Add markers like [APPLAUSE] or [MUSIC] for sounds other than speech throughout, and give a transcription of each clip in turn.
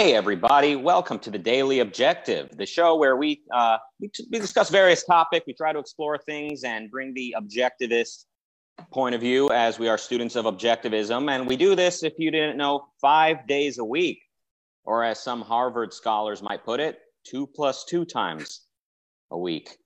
Hey, everybody. Welcome to the Daily Objective, the show where we, uh, we, we discuss various topics. We try to explore things and bring the objectivist point of view as we are students of objectivism. And we do this, if you didn't know, five days a week, or as some Harvard scholars might put it, two plus two times a week.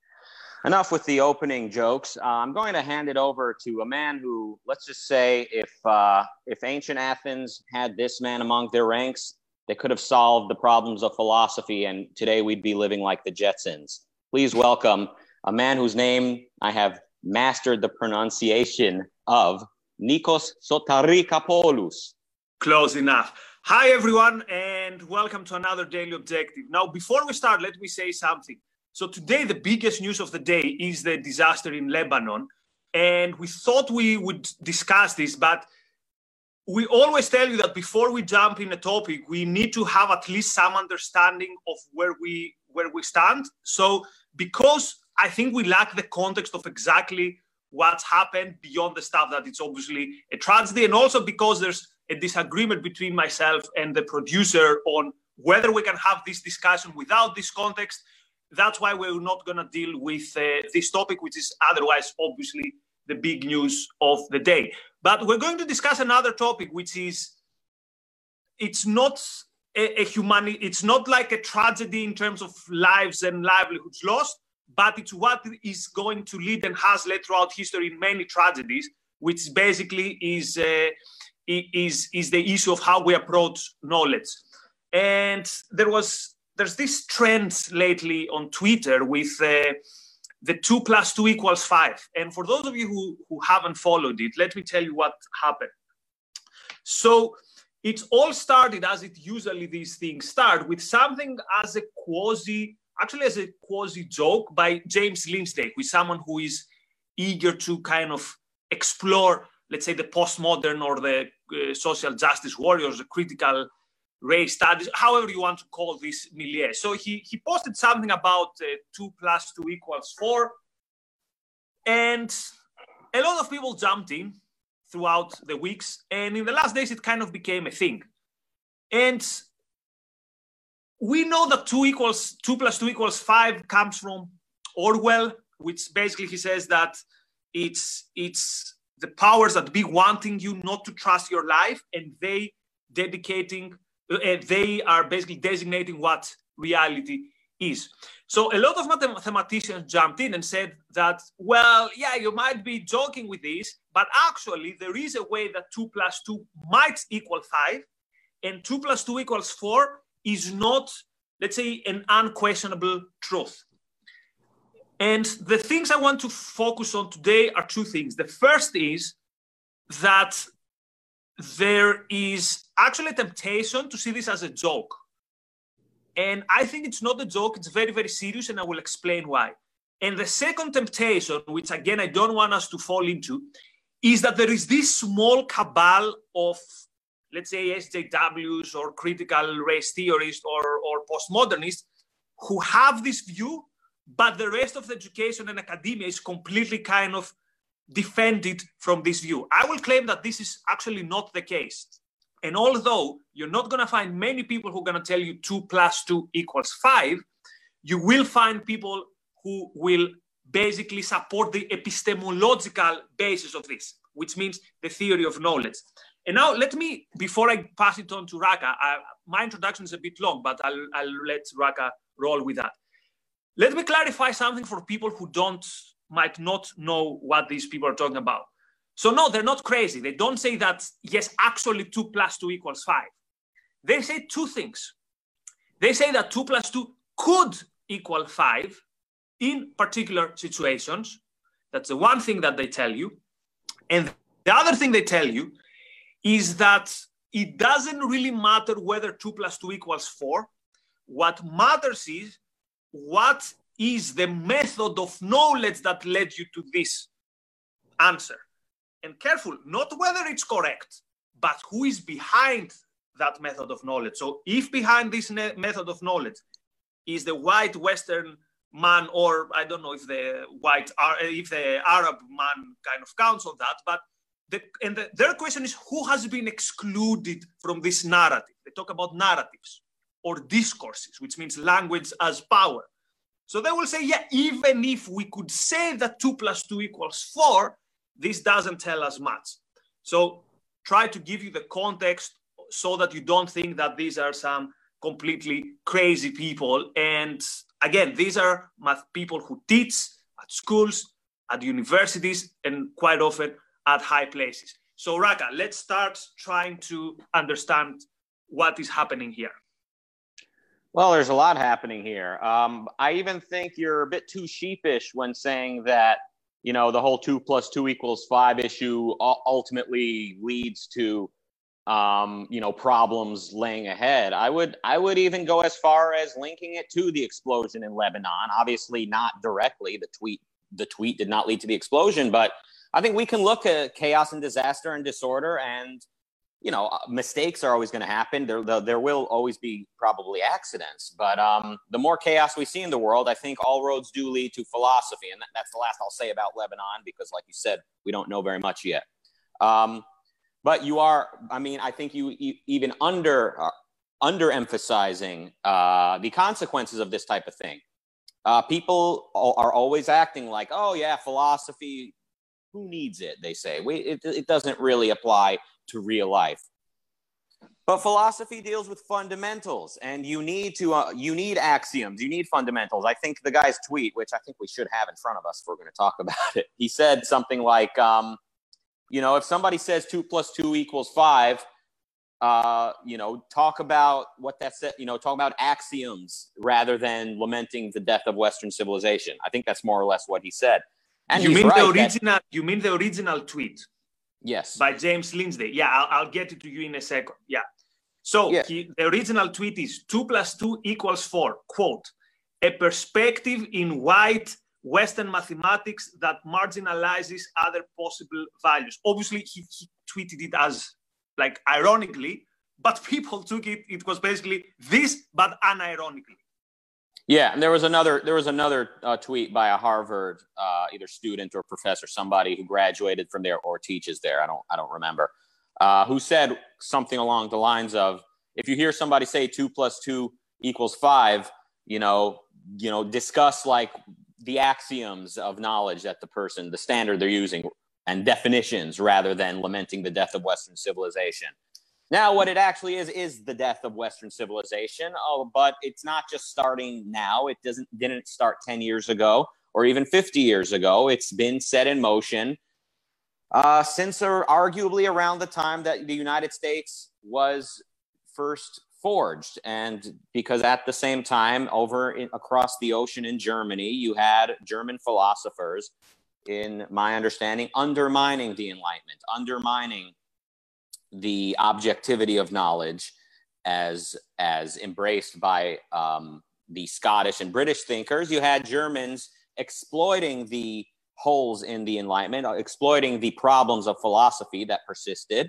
Enough with the opening jokes. Uh, I'm going to hand it over to a man who, let's just say, if uh, if ancient Athens had this man among their ranks, they could have solved the problems of philosophy, and today we'd be living like the Jetsons. Please welcome a man whose name I have mastered the pronunciation of, Nikos Sotarikapoulos. Close enough. Hi, everyone, and welcome to another Daily Objective. Now, before we start, let me say something. So, today, the biggest news of the day is the disaster in Lebanon. And we thought we would discuss this, but we always tell you that before we jump in a topic, we need to have at least some understanding of where we where we stand. So because I think we lack the context of exactly what's happened beyond the stuff that it's obviously a tragedy, and also because there's a disagreement between myself and the producer on whether we can have this discussion without this context. That's why we're not going to deal with uh, this topic, which is otherwise obviously the big news of the day. But we're going to discuss another topic, which is it's not a, a humanity, it's not like a tragedy in terms of lives and livelihoods lost, but it's what is going to lead and has led throughout history in many tragedies, which basically is uh, is is the issue of how we approach knowledge. And there was there's this trend lately on Twitter with uh, the two plus two equals five. And for those of you who, who haven't followed it, let me tell you what happened. So it all started as it usually these things start with something as a quasi, actually as a quasi joke by James Lindsay, who is someone who is eager to kind of explore, let's say, the postmodern or the uh, social justice warriors, the critical race studies, however you want to call this milieu. So he, he posted something about uh, 2 plus 2 equals 4. And a lot of people jumped in throughout the weeks. And in the last days, it kind of became a thing. And we know that 2 equals 2 plus 2 equals 5 comes from Orwell, which basically he says that it's it's the powers that be wanting you not to trust your life and they dedicating Uh, they are basically designating what reality is. So a lot of mathematicians jumped in and said that, well, yeah, you might be joking with this, but actually there is a way that 2 plus 2 might equal 5, and 2 plus 2 equals 4 is not, let's say, an unquestionable truth. And the things I want to focus on today are two things. The first is that there is actually a temptation to see this as a joke. And I think it's not a joke, it's very, very serious, and I will explain why. And the second temptation, which again I don't want us to fall into, is that there is this small cabal of, let's say, SJWs or critical race theorists or, or postmodernists who have this view, but the rest of the education and academia is completely kind of defended from this view. I will claim that this is actually not the case. And although you're not going to find many people who are going to tell you 2 plus 2 equals 5, you will find people who will basically support the epistemological basis of this, which means the theory of knowledge. And now, let me, before I pass it on to Rucka, I, my introduction is a bit long, but I'll, I'll let Rucka roll with that. Let me clarify something for people who don't might not know what these people are talking about. So, no, they're not crazy. They don't say that, yes, actually 2 plus 2 equals 5. They say two things. They say that 2 plus 2 could equal 5 in particular situations. That's the one thing that they tell you. And the other thing they tell you is that it doesn't really matter whether 2 plus 2 equals 4. What matters is what is the method of knowledge that led you to this answer. And careful, not whether it's correct, but who is behind that method of knowledge. So, if behind this method of knowledge is the white Western man, or I don't know if the white, uh, if the Arab man kind of counts on that, but the, and the, their question is who has been excluded from this narrative? They talk about narratives. or discourses, which means language as power. So they will say, yeah, even if we could say that 2 plus 2 equals 4, this doesn't tell us much. So try to give you the context so that you don't think that these are some completely crazy people. And again, these are math people who teach at schools, at universities, and quite often at high places. So, Rucka, let's start trying to understand what is happening here. Well, there's a lot happening here. Um, I even think you're a bit too sheepish when saying that you know the whole two plus two equals five issue ultimately leads to um, you know problems laying ahead. I would I would even go as far as linking it to the explosion in Lebanon. Obviously, not directly. The tweet the tweet did not lead to the explosion, but I think we can look at chaos and disaster and disorder and you know, uh, mistakes are always going to happen. There, there will always be probably accidents, but um, the more chaos we see in the world, I think all roads do lead to philosophy, and that's the last I'll say about Lebanon because, like you said, we don't know very much yet. Um, but you are, I mean, I think you even under uh, underemphasizing uh, the consequences of this type of thing. Uh, people are always acting like, oh yeah, philosophy. Who needs it? They say. We, it, it doesn't really apply to real life. But philosophy deals with fundamentals, and you need to uh, you need axioms, you need fundamentals. I think the guy's tweet, which I think we should have in front of us if we're going to talk [LAUGHS] about it, he said something like, um, you know, if somebody says two plus two equals five, uh, you know, talk about what that said, you know, talk about axioms rather than lamenting the death of Western civilization. I think that's more or less what he said. And you mean right the original? That, you mean the original tweet? Yes. By James Lindsay. Yeah, I'll, I'll get it to you in a second. Yeah. So yeah. He, the original tweet is two plus two equals four. Quote, a perspective in white Western mathematics that marginalizes other possible values. Obviously, he, he tweeted it as like ironically, but people took it, it was basically this, but unironically. Yeah, and there was another there was another uh, tweet by a Harvard uh, either student or professor, somebody who graduated from there or teaches there. I don't I don't remember. Uh, who said something along the lines of, "If you hear somebody say two plus two equals five, you know, you know, discuss like the axioms of knowledge that the person, the standard they're using, and definitions rather than lamenting the death of Western civilization." Now, what it actually is is the death of Western civilization. Oh, but it's not just starting now. It doesn't didn't start ten years ago or even fifty years ago. It's been set in motion uh, since or arguably around the time that the United States was first forged, and because at the same time, over in, across the ocean in Germany, you had German philosophers, in my understanding, undermining the Enlightenment, undermining the objectivity of knowledge as as embraced by um, the Scottish and British thinkers. You had Germans exploiting the holes in the Enlightenment, uh, exploiting the problems of philosophy that persisted,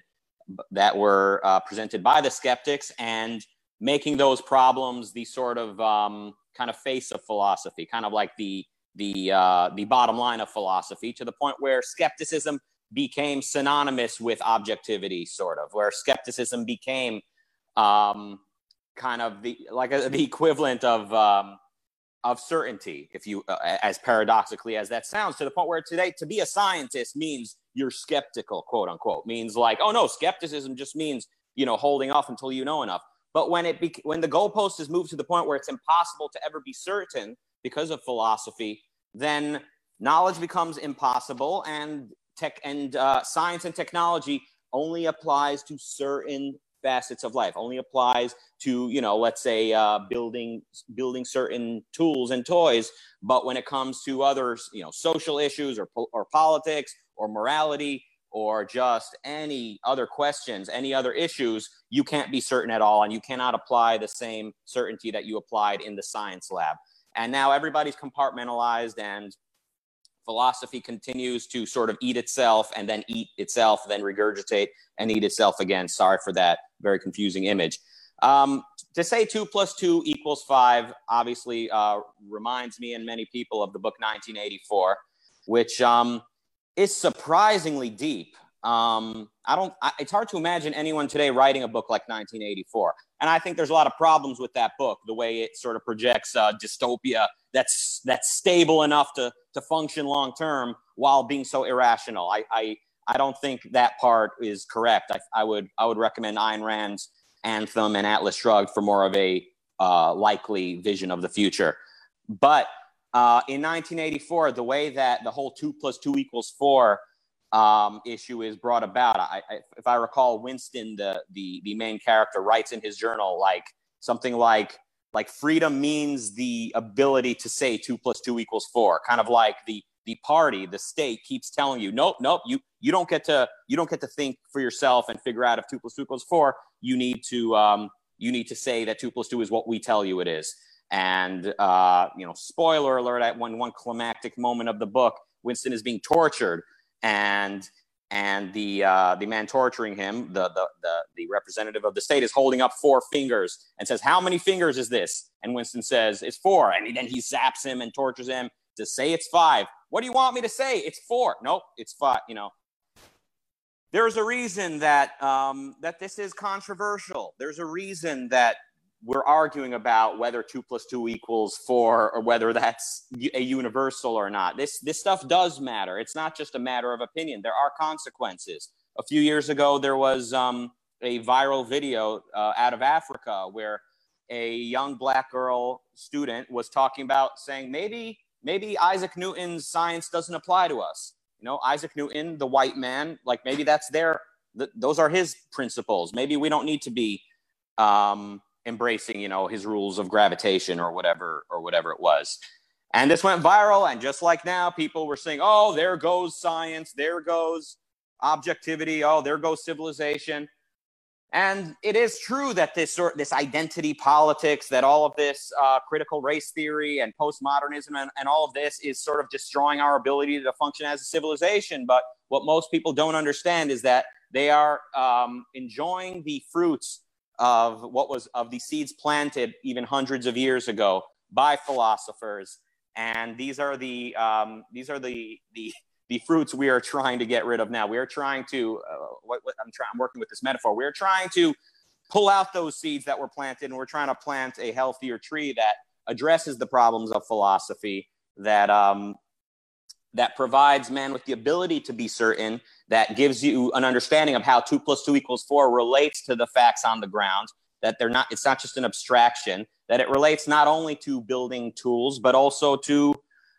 that were uh, presented by the skeptics, and making those problems the sort of um, kind of face of philosophy, kind of like the the uh, the bottom line of philosophy, to the point where skepticism became synonymous with objectivity, sort of, where skepticism became um, kind of the like a, the equivalent of um, of certainty, if you uh, as paradoxically as that sounds, to the point where today to be a scientist means you're skeptical, quote unquote, means like oh no, skepticism just means you know holding off until you know enough. But when it be- when the goalpost is moved to the point where it's impossible to ever be certain because of philosophy, then knowledge becomes impossible and tech and uh, science and technology only applies to certain facets of life only applies to you know let's say uh, building building certain tools and toys. But when it comes to others you know social issues or, or politics or morality or just any other questions any other issues you can't be certain at all. And you cannot apply the same certainty that you applied in the science lab. And now everybody's compartmentalized and philosophy continues to sort of eat itself and then eat itself, then regurgitate and eat itself again. Sorry for that very confusing image. Um, to say two plus two equals five obviously uh, reminds me and many people of the book 1984, which um, is surprisingly deep. Um, I don't. I, it's hard to imagine anyone today writing a book like 1984. And I think there's a lot of problems with that book, the way it sort of projects uh, dystopia that's that's stable enough to to function long term while being so irrational. I, I I don't think that part is correct. I, I would I would recommend Ayn Rand's Anthem and Atlas Shrugged for more of a uh, likely vision of the future. But uh, in 1984, the way that the whole two plus two equals four um, issue is brought about. I, I, if I recall, Winston, the, the the main character, writes in his journal like something like like freedom means the ability to say two plus two equals four, kind of like the the party, the state keeps telling you, nope, nope, you you don't get to you don't get to think for yourself and figure out if two plus two equals four. You need to um, you need to say that two plus two is what we tell you it is. And uh, you know, spoiler alert! At one one climactic moment of the book, Winston is being tortured and and the uh, the man torturing him, the, the the the representative of the state, is holding up four fingers and says, "How many fingers is this?" And Winston says, "It's four. And then he zaps him and tortures him to say it's five. What do you want me to say? It's four. Nope, it's five. You know. There's a reason that um, that this is controversial. There's a reason that we're arguing about whether two plus two equals four or whether that's a universal or not. This this stuff does matter. It's not just a matter of opinion. There are consequences. A few years ago, there was um, a viral video uh, out of Africa where a young black girl student was talking about saying maybe maybe Isaac Newton's science doesn't apply to us. You know, Isaac Newton, the white man, like maybe that's their th- those are his principles. Maybe we don't need to be um, embracing, you know, his rules of gravitation or whatever or whatever it was. And this went viral, and just like now, people were saying, "Oh, there goes science, there goes objectivity, oh, there goes civilization." And it is true that this sort, this identity politics, that all of this uh, critical race theory and postmodernism and, and all of this is sort of destroying our ability to function as a civilization. But what most people don't understand is that they are um, enjoying the fruits of what was of the seeds planted even hundreds of years ago by philosophers. And these are the um, these are the the the fruits we are trying to get rid of now. We are trying to uh, what, what i'm trying i'm working with this metaphor. We're trying to pull out those seeds that were planted and we're trying to plant a healthier tree that addresses the problems of philosophy that um, that provides man with the ability to be certain, that gives you an understanding of how two plus two equals four relates to the facts on the ground, that they're not, it's not just an abstraction, that it relates not only to building tools, but also to,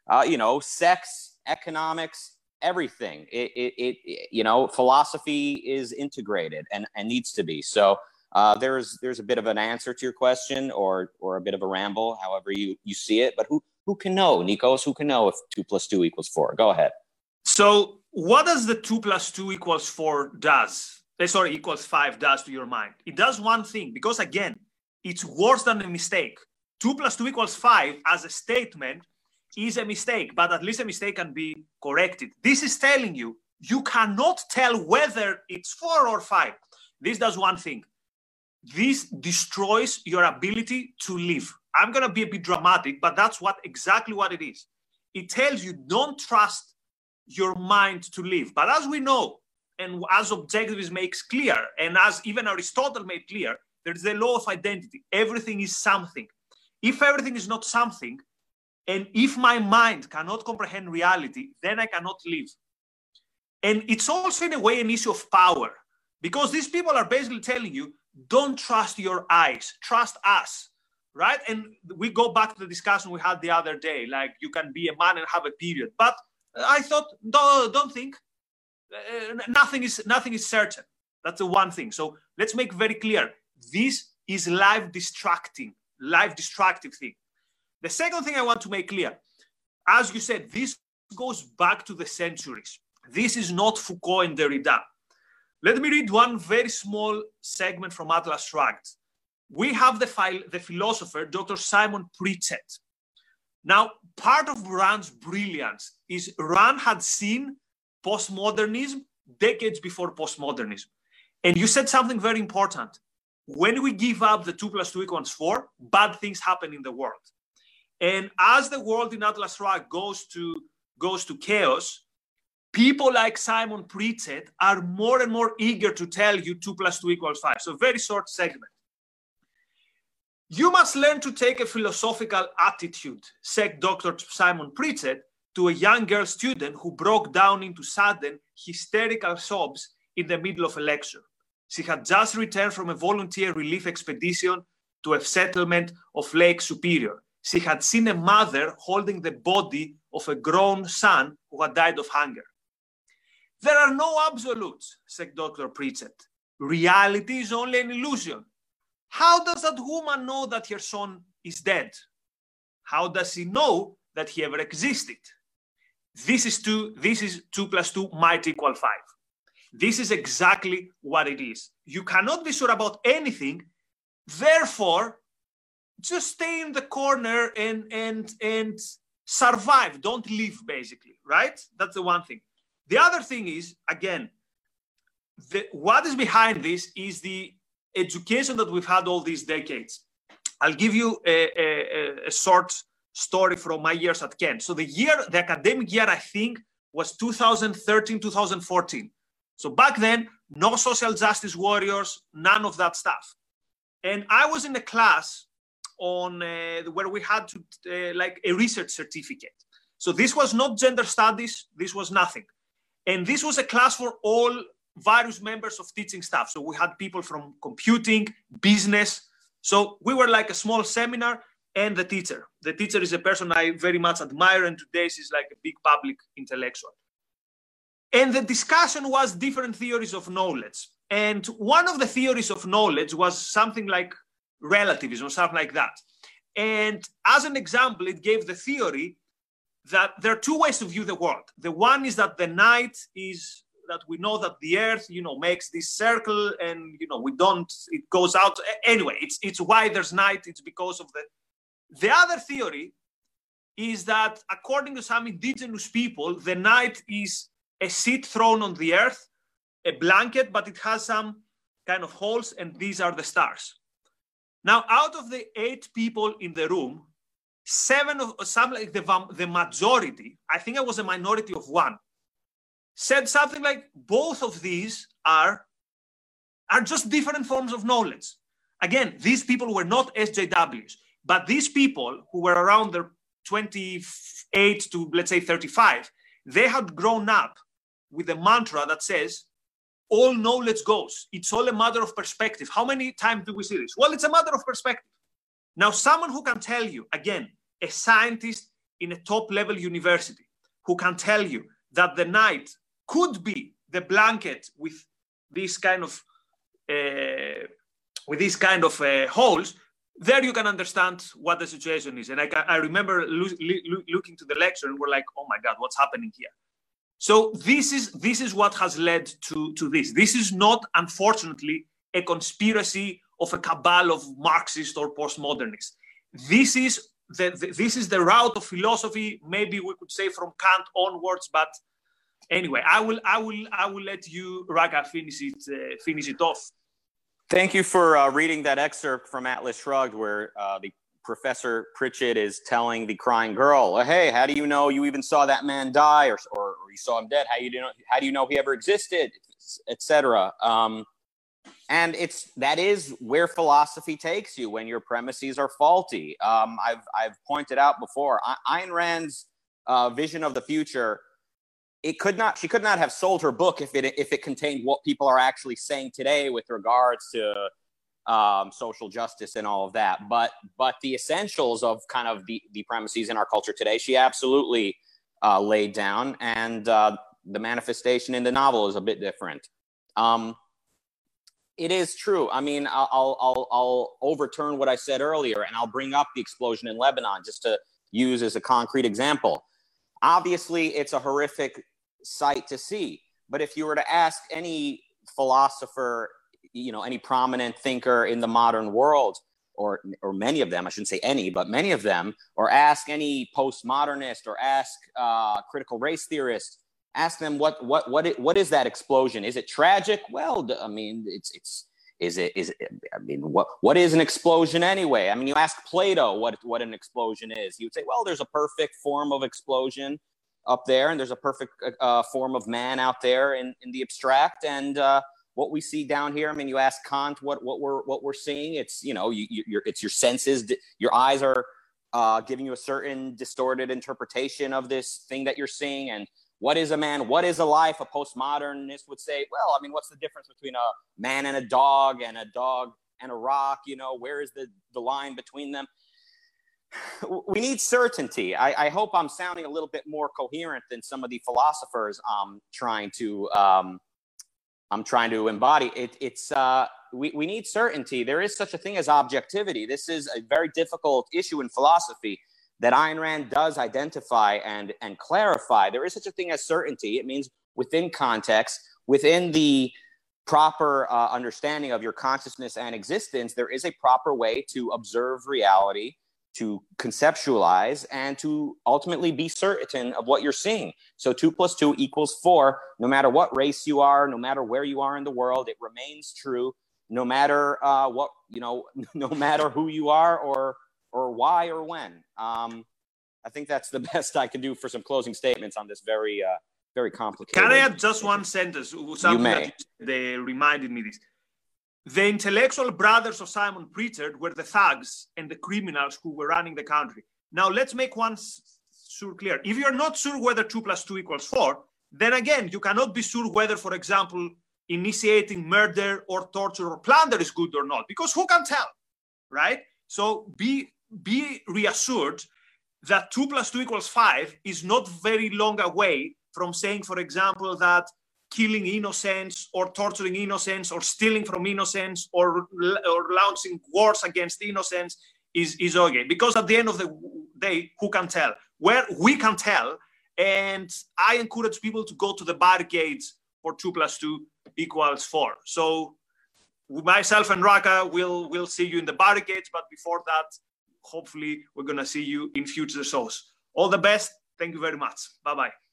uh, you know, sex, economics, everything. It, it, it, you know, philosophy is integrated and, and needs to be. So, uh, there's there's a bit of an answer to your question or or a bit of a ramble, however you you see it. But who who can know, Nikos? Who can know if two plus two equals four? Go ahead. So, what does the two plus two equals four does? Uh, sorry, equals five does to your mind? It does one thing because again, it's worse than a mistake. Two plus two equals five as a statement is a mistake, but at least a mistake can be corrected. This is telling you you cannot tell whether it's four or five. This does one thing this destroys your ability to live. I'm going to be a bit dramatic, but that's what exactly what it is. It tells you don't trust your mind to live. But as we know, and as objectivism makes clear, and as even Aristotle made clear, there's the law of identity. Everything is something. If everything is not something, and if my mind cannot comprehend reality, then I cannot live. And it's also, in a way, an issue of power because these people are basically telling you don't trust your eyes. Trust us right? And we go back to the discussion we had the other day like you can be a man and have a period. But i thought don't, don't think. Uh, nothing is nothing is certain. That's the one thing. So let's make very clear. This is life distracting life destructive thing. The second thing i want to make clear as you said this goes back to the centuries. This is not foucault and derrida let me read one very small segment from Atlas Shrugged. We have the, file, the philosopher, Dr. Simon Pritchett. Now, part of Rand's brilliance is Rand had seen postmodernism decades before postmodernism. And you said something very important. When we give up the two plus two equals four, bad things happen in the world. And as the world in Atlas Shrugged goes to goes to chaos, people like Simon Pritchett are more and more eager to tell you 2 plus 2 equals 5. So, very short segment. You must learn to take a philosophical attitude, said Dr. Simon Pritchett to a young girl student who broke down into sudden hysterical sobs in the middle of a lecture. She had just returned from a volunteer relief expedition to a settlement of Lake Superior. She had seen a mother holding the body of a grown son who had died of hunger. There are no absolutes, said Dr. Pritchett. Reality is only an illusion. How does that woman know that her son is dead? How does she know that he ever existed? This is two, this is two plus two might equal five. This is exactly what it is. You cannot be sure about anything. Therefore, just stay in the corner and and and survive. Don't leave, basically, right? That's the one thing. The other thing is, again, the, what is behind this is the education that we've had all these decades. I'll give you a, a, a short story from my years at Kent. So the year, the academic year, I think, was 2013, 2014. So back then, no social justice warriors, none of that stuff. And I was in a class on uh, where we had to uh, like a research certificate. So this was not gender studies. This was nothing. And this was a class for all various members of teaching staff. So we had people from computing, business. So we were like a small seminar and the teacher. The teacher is a person I very much admire, and today she's like a big public intellectual. And the discussion was different theories of knowledge. And one of the theories of knowledge was something like relativism, something like that. And as an example, it gave the theory that there are two ways to view the world. The one is that the night is that we know that the earth you know makes this circle and you know we don't it goes out. Anyway it's it's why there's night. It's because of the the other theory is that according to some indigenous people the night is a seat thrown on the earth a blanket but it has some kind of holes and these are the stars. Now out of the eight people in the room seven of some like the, the majority i think i was a minority of one said something like both of these are are just different forms of knowledge. Again these people were not sjws but these people who were around their 28 to let's say 35 they had grown up with a mantra that says all knowledge goes. It's all a matter of perspective. How many times do we see this? Well it's a matter of perspective now someone who can tell you again a scientist in a top level university who can tell you that the night could be the blanket with this kind of uh, with these kind of uh, holes there you can understand what the situation is. And i, I remember lo- lo- looking to the lecture and we're like oh my god what's happening here? So this is this is what has led to to this. This is not unfortunately a conspiracy of a cabal of marxists or postmodernists this is the, the, this is the route of philosophy maybe we could say from kant onwards but anyway, I will, I will, I will let you, Rucka finish it, uh, finish it off. Thank you for uh, reading that excerpt from Atlas Shrugged, where uh, the Professor Pritchett is telling the crying girl, "Hey, how do you know you even saw that man die, or, or, or you saw him dead? How you know? How do you know he ever existed, etc." Um, and it's that is where philosophy takes you when your premises are faulty. Um, I've I've pointed out before, Ayn Rand's uh, vision of the future it could not she could not have sold her book if it if it contained what people are actually saying today with regards to um, social justice and all of that. But but the essentials of kind of the the premises in our culture today she absolutely uh, laid down. And uh, the manifestation in the novel is a bit different. Um, it is true i mean I'll, I'll i'll overturn what i said earlier and i'll bring up the explosion in lebanon just to use as a concrete example obviously it's a horrific sight to see. But if you were to ask any philosopher, you know, any prominent thinker in the modern world, or or many of them, I shouldn't say any, but many of them, or ask any postmodernist or ask uh, critical race theorist, ask them what what what it, what is that explosion? Is it tragic? Well, I mean, it's it's is it is it, I mean what what is an explosion anyway? I mean, you ask Plato what what an explosion is. He would say, well, there's a perfect form of explosion up there, and there's a perfect uh, form of man out there in, in the abstract. And uh, what we see down here, I mean, you ask Kant what what we're what we're seeing. It's you know, you, you it's your senses, your eyes are uh, giving you a certain distorted interpretation of this thing that you're seeing, and what is a man? What is a life? A postmodernist would say, well, I mean, what's the difference between a man and a dog and a dog and a rock? You know, where is the, the line between them? [SIGHS] We need certainty. I, I hope I'm sounding a little bit more coherent than some of the philosophers I'm trying to um, I'm trying to embody. It, it's uh, we, we need certainty. There is such a thing as objectivity. This is a very difficult issue in philosophy that Ayn Rand does identify and, and clarify. There is such a thing as certainty. It means within context, within the proper uh, understanding of your consciousness and existence, there is a proper way to observe reality, to conceptualize, and to ultimately be certain of what you're seeing. So two plus two equals four. No matter what race you are, no matter where you are in the world, it remains true. No matter uh, what you know, [LAUGHS] no matter who you are or or why or when. Um, I think that's the [LAUGHS] best I can do for some closing statements on this very, uh, very complicated. Can I add just one sentence? Something you may. That they reminded me this. The intellectual brothers of Simon Pritchard were the thugs and the criminals who were running the country. Now let's make one sure clear. If you're not sure whether two plus two equals four, then again, you cannot be sure whether, for example, initiating murder or torture or plunder is good or not, because who can tell, right? So be be reassured that 2 plus 2 equals 5 is not very long away from saying, for example, that killing innocents or torturing innocents or stealing from innocents or, or launching wars against innocents is, is okay. Because at the end of the day, who can tell? Where we can tell. And I encourage people to go to the barricades for 2 plus 2 equals 4. So myself and Rucka will will see you in the barricades, but before that, hopefully we're going to see you in future shows. All the best. Thank you very much. Bye bye.